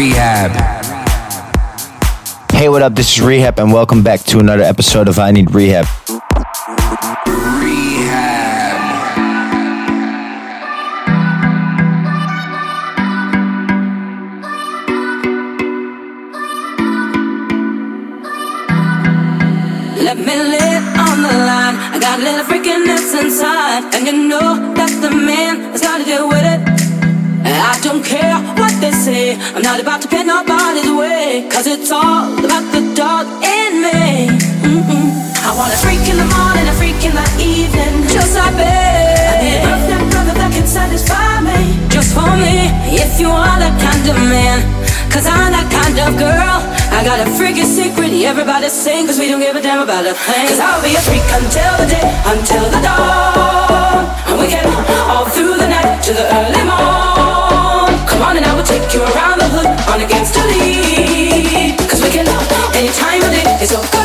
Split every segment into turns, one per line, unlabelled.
rehab.
Hey, what up? This is Rehab, and welcome back to another episode of I Need Rehab.
Rehab.
Let me live on the line. I got a little freakiness inside, and you know that the man has got to deal with it. I don't care what they say. I'm not about to pay nobody's way, cause it's all about the dog in me. Mm-mm. I want a freak in the morning, a freak in the evening. Just like me. I need a perfect brother that can satisfy me. Just for me, if you are that kind of man. Cause I'm that kind of girl. I got a freaky secret, everybody sing, cause we don't give a damn about a thing. Cause I'll be a freak until the day, until the dawn. And we can all through the night to the early morn. And I will take you around the hood on against the lead. Cause we can any time of day, it's all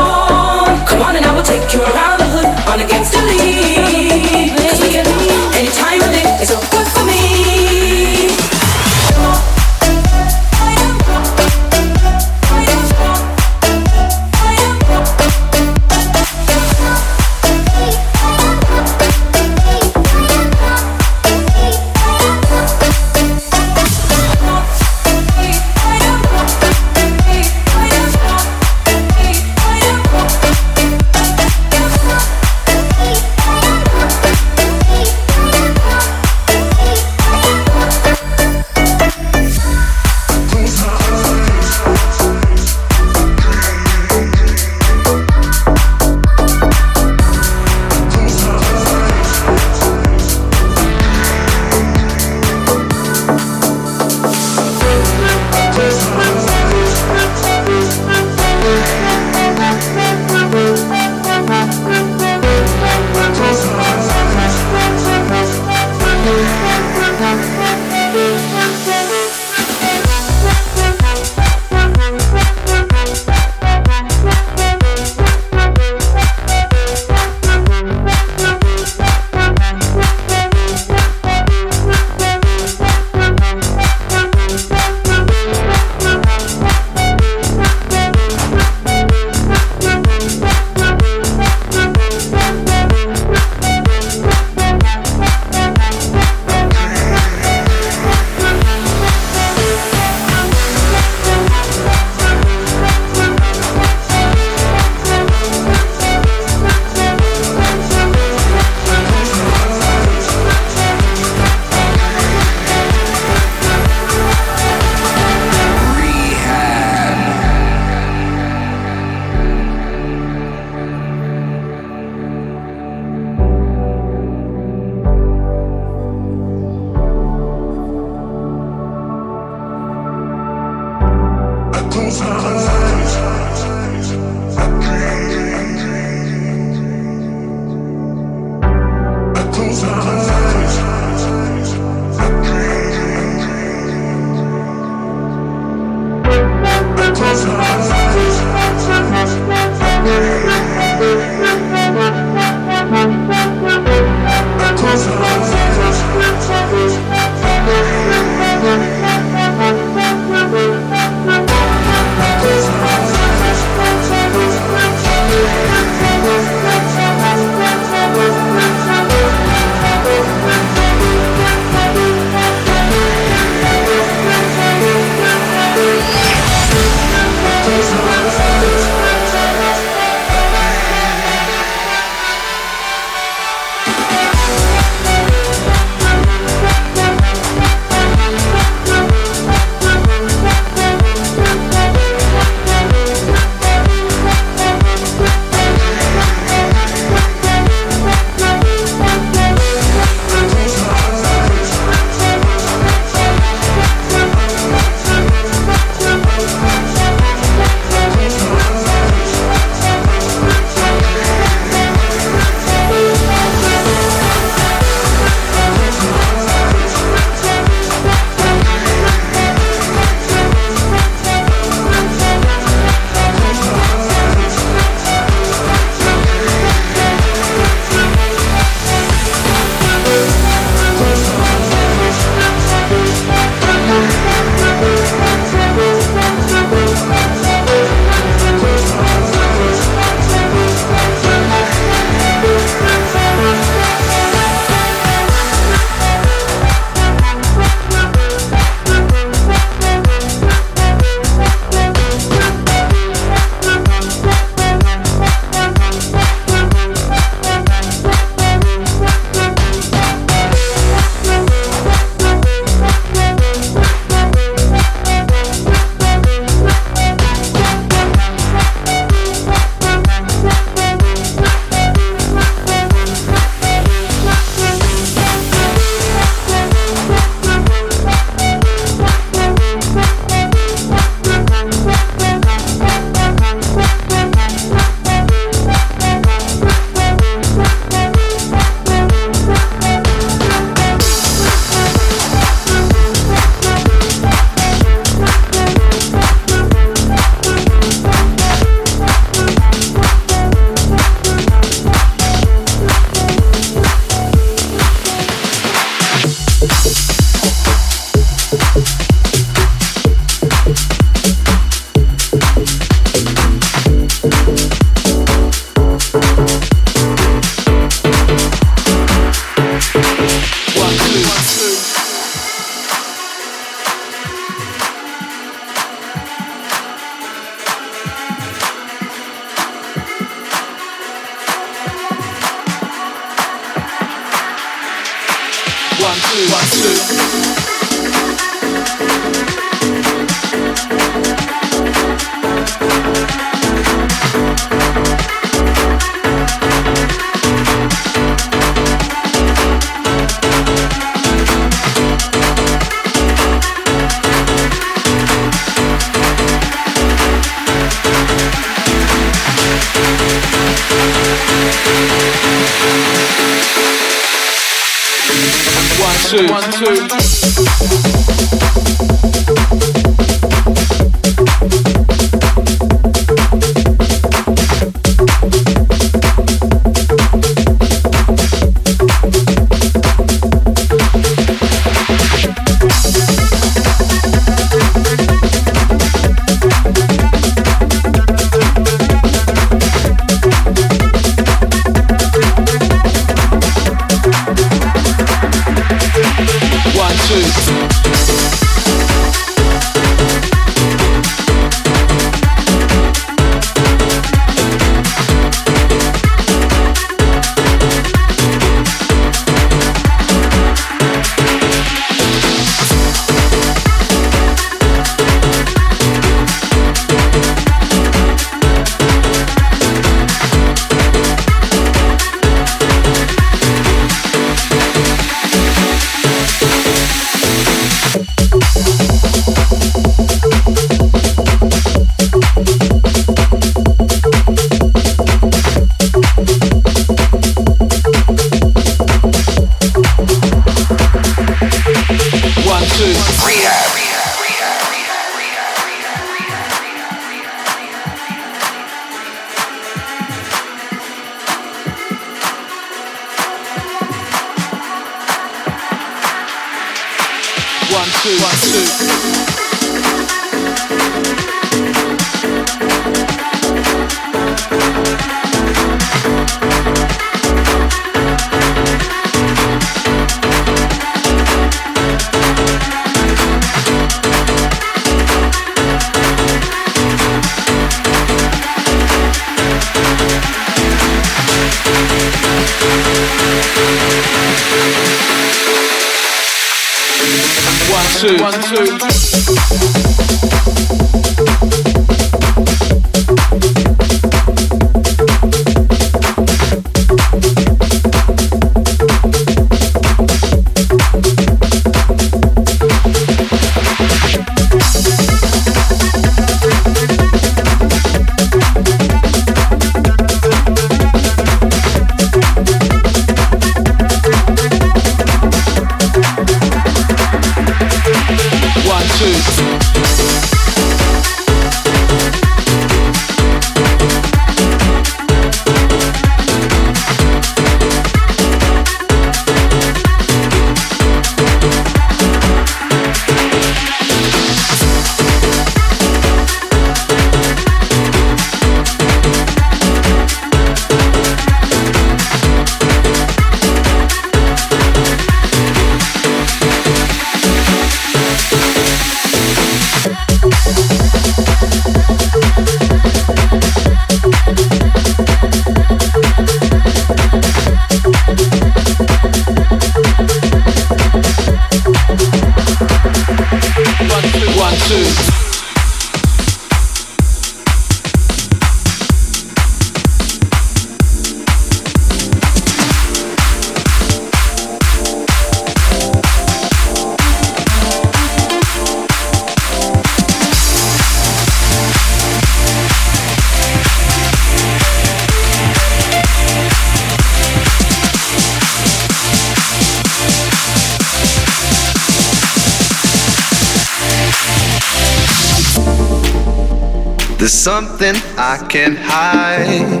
something I can hide.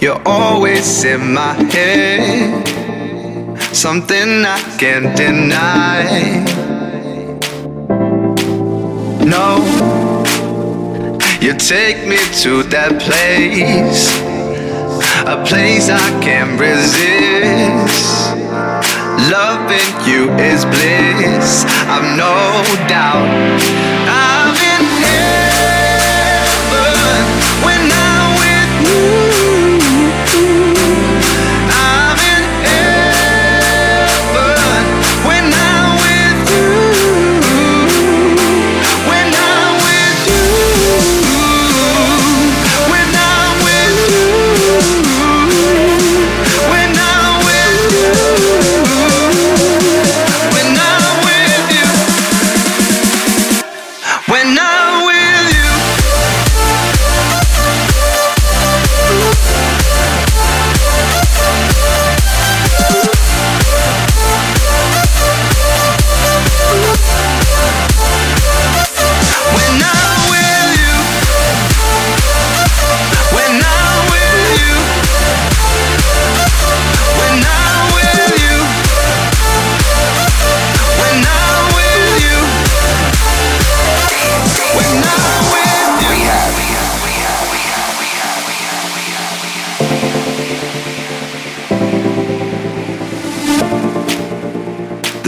You're always in my head, something I can't deny. No, you take me to that place, a place I can't resist. Loving you is bliss, I've no doubt.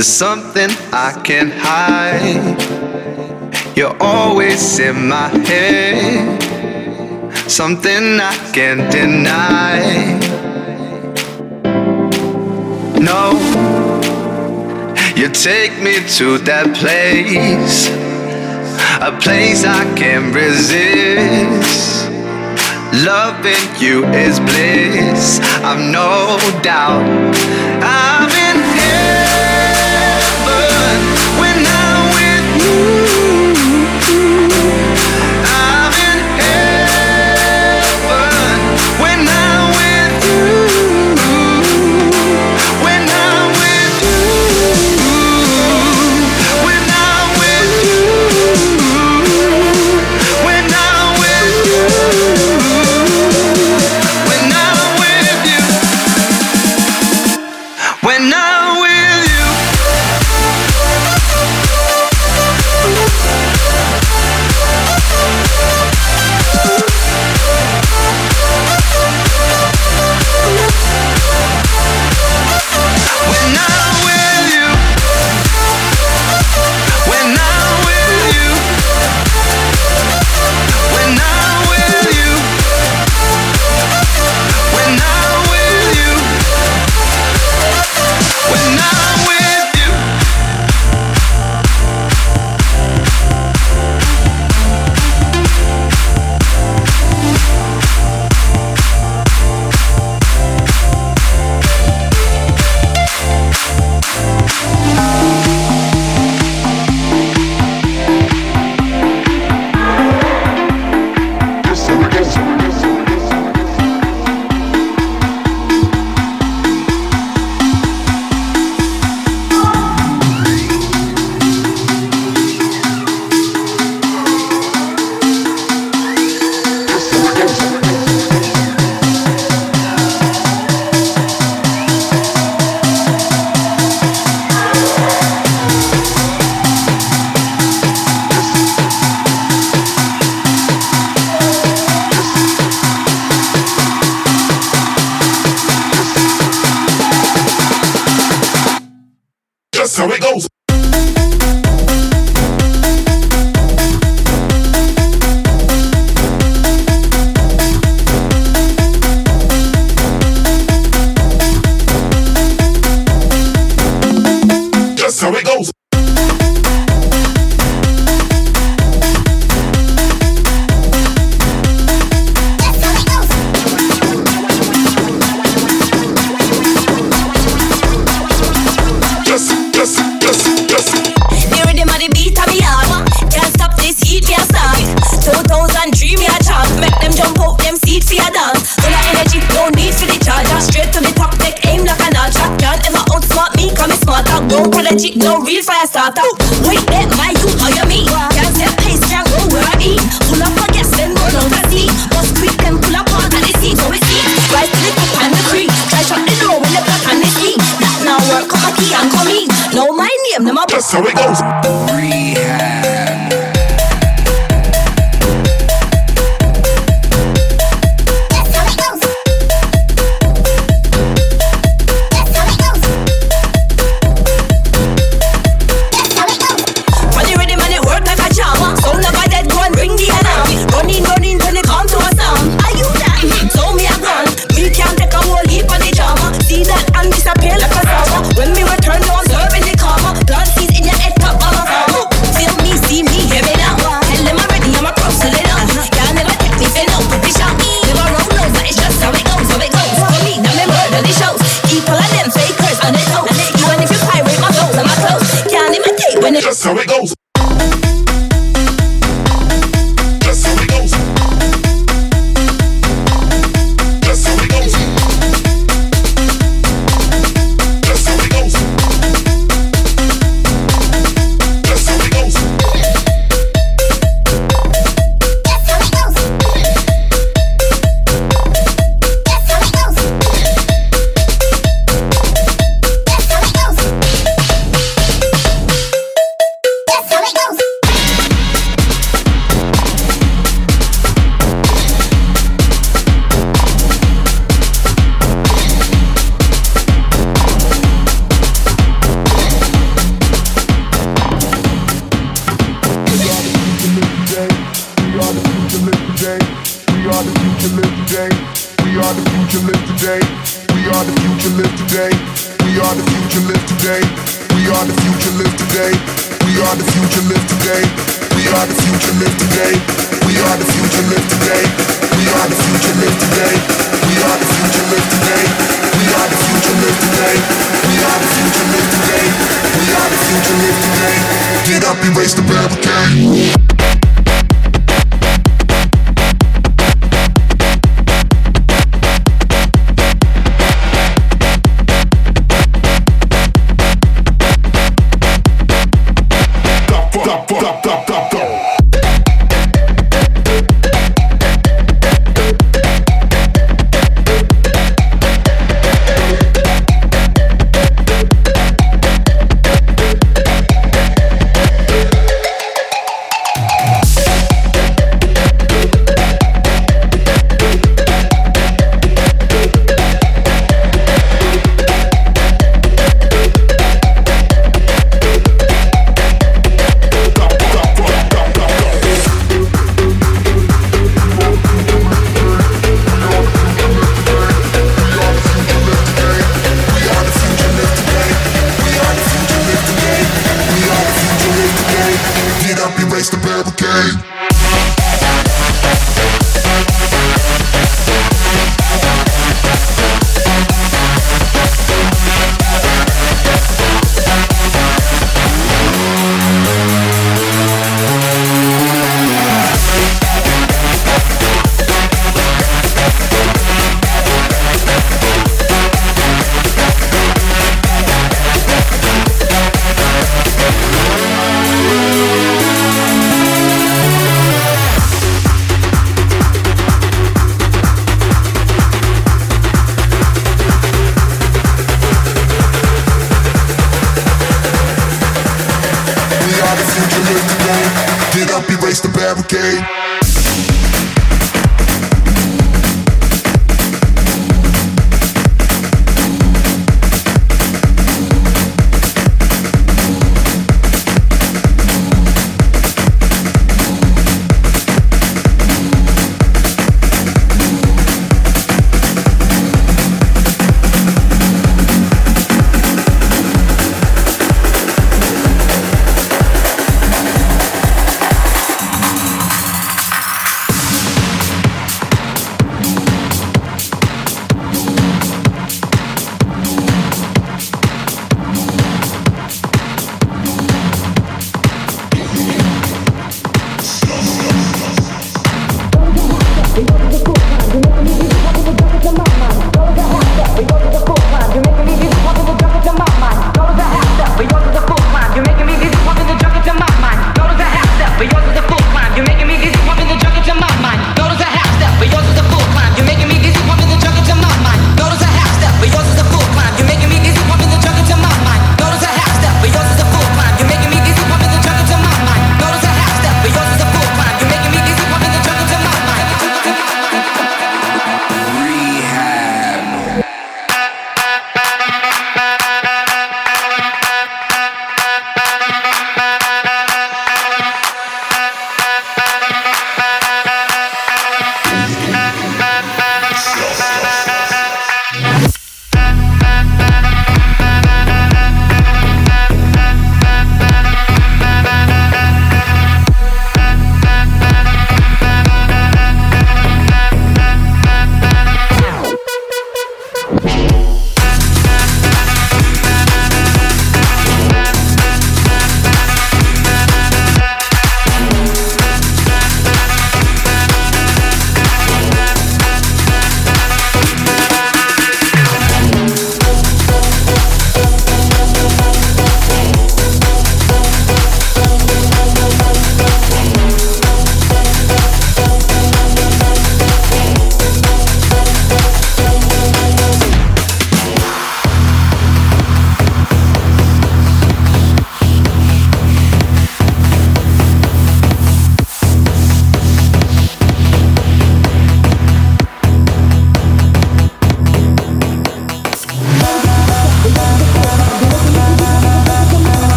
There's something I can't hide. You're always in my head. Something I can't deny. No, you take me to that place. A place I can't resist. Loving you is bliss, I've no doubt.
I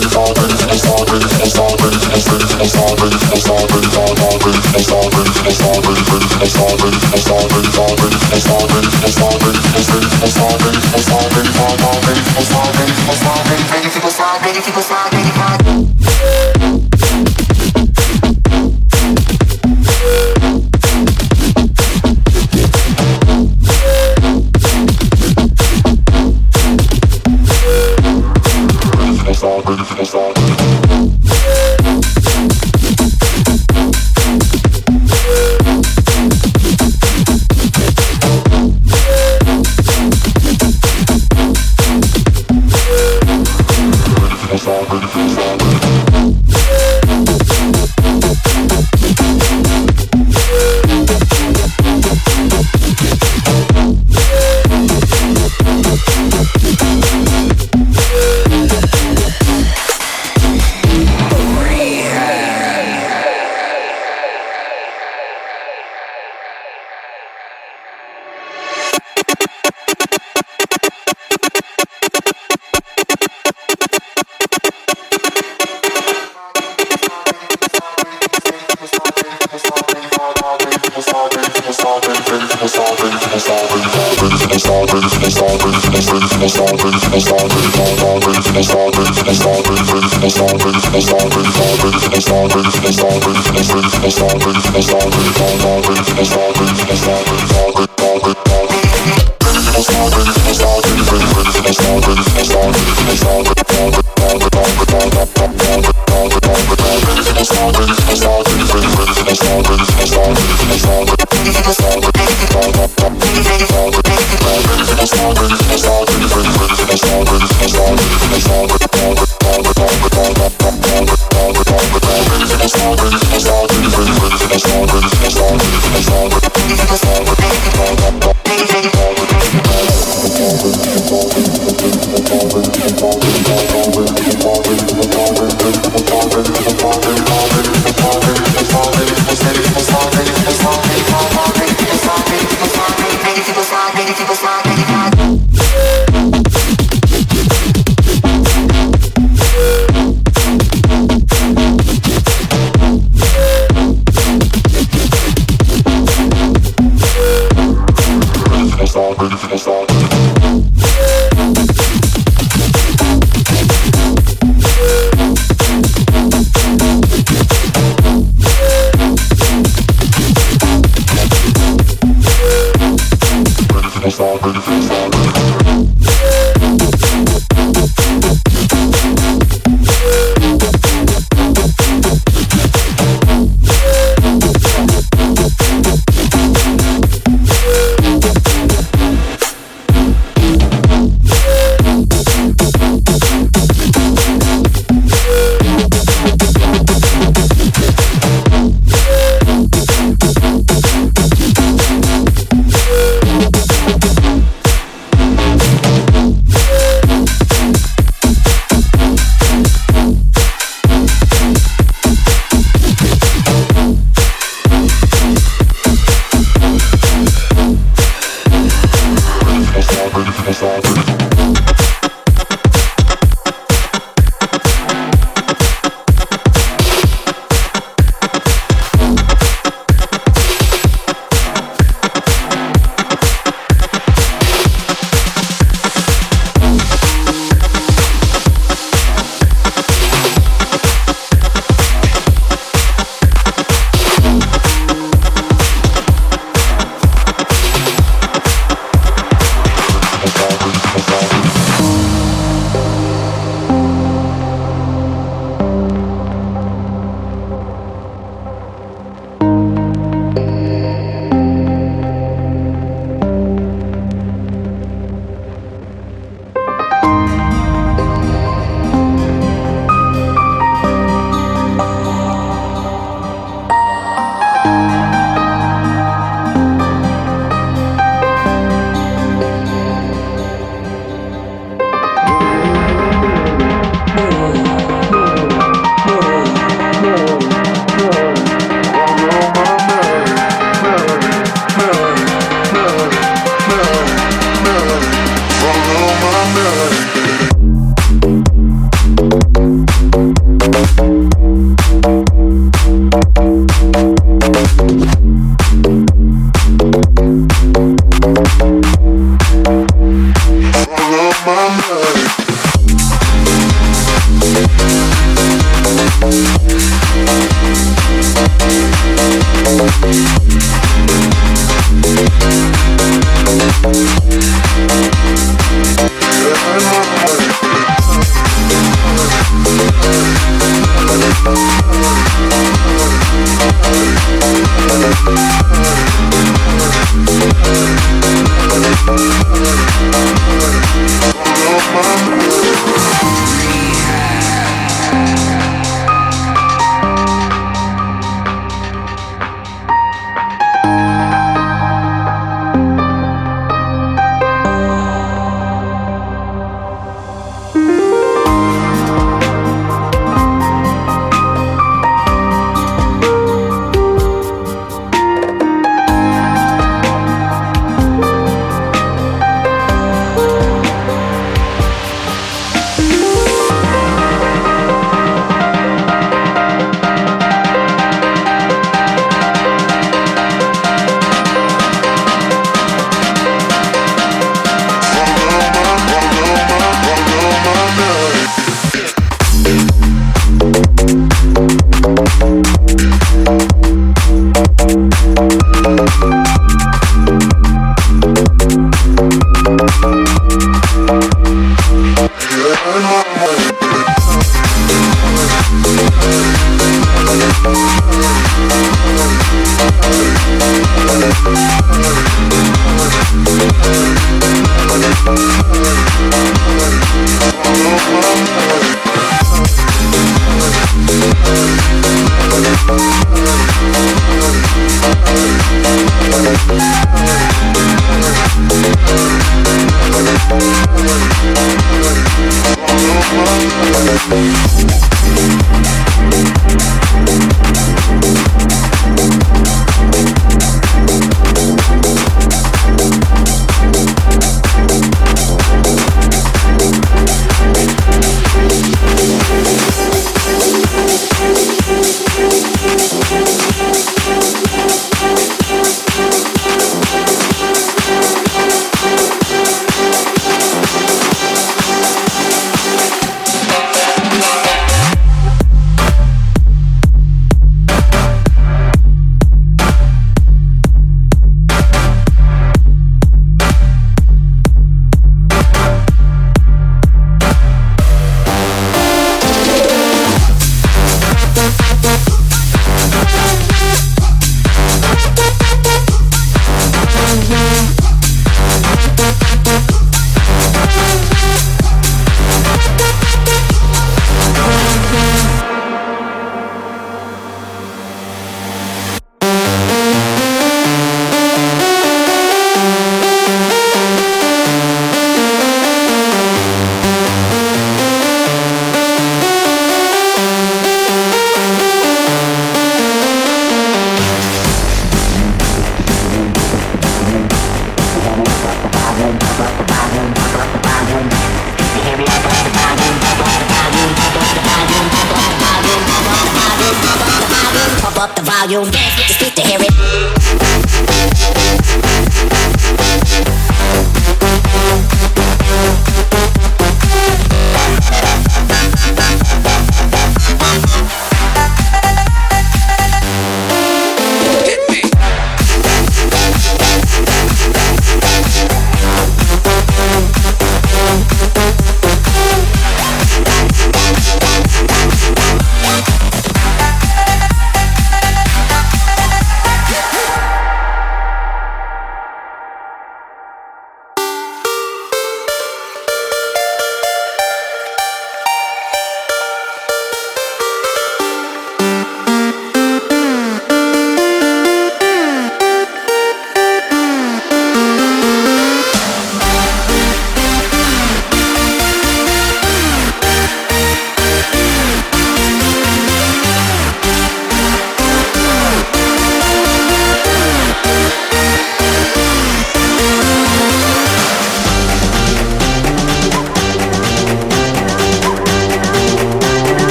Bye.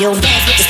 Volume. Dance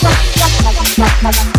Thank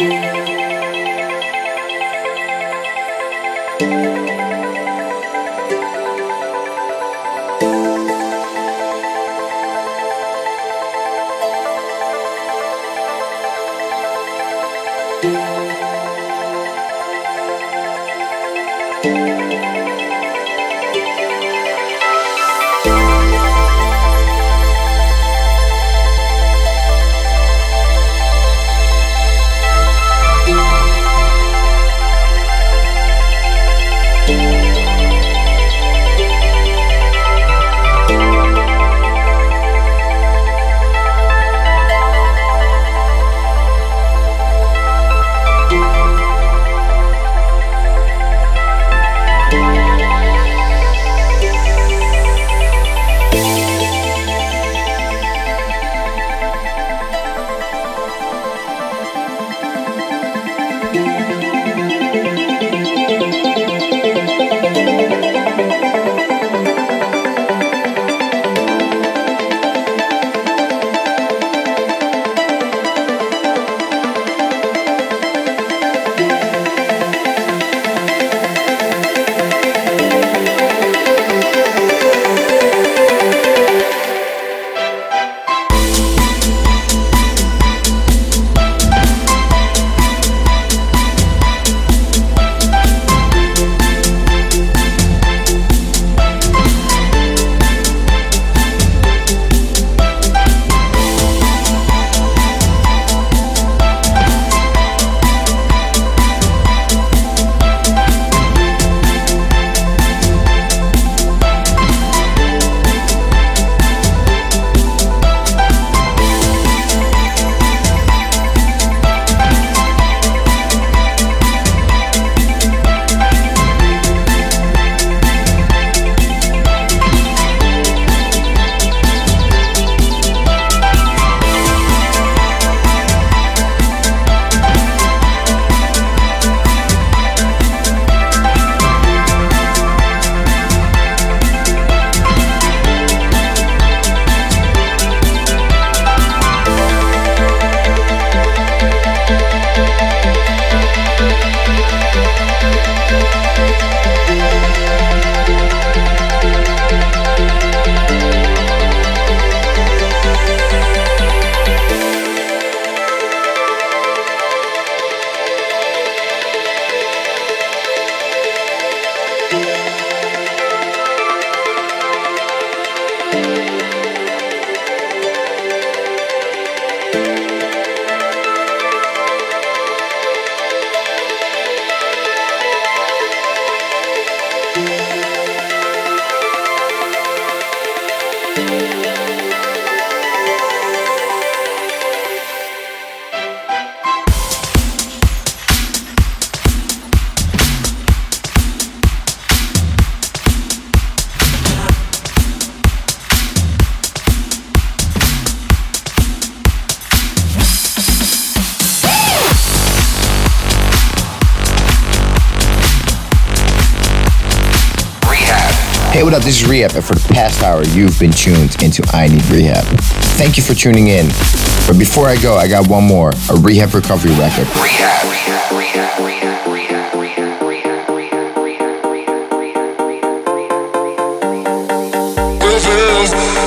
thank you.
is Rehab, and for the past hour, you've been tuned into I Need Rehab. Thank you for tuning in. But before I go, I got one more a Rehab Recovery record.
Rehab, rehab, rehab, rehab, rehab, rehab. rehab, rehab, rehab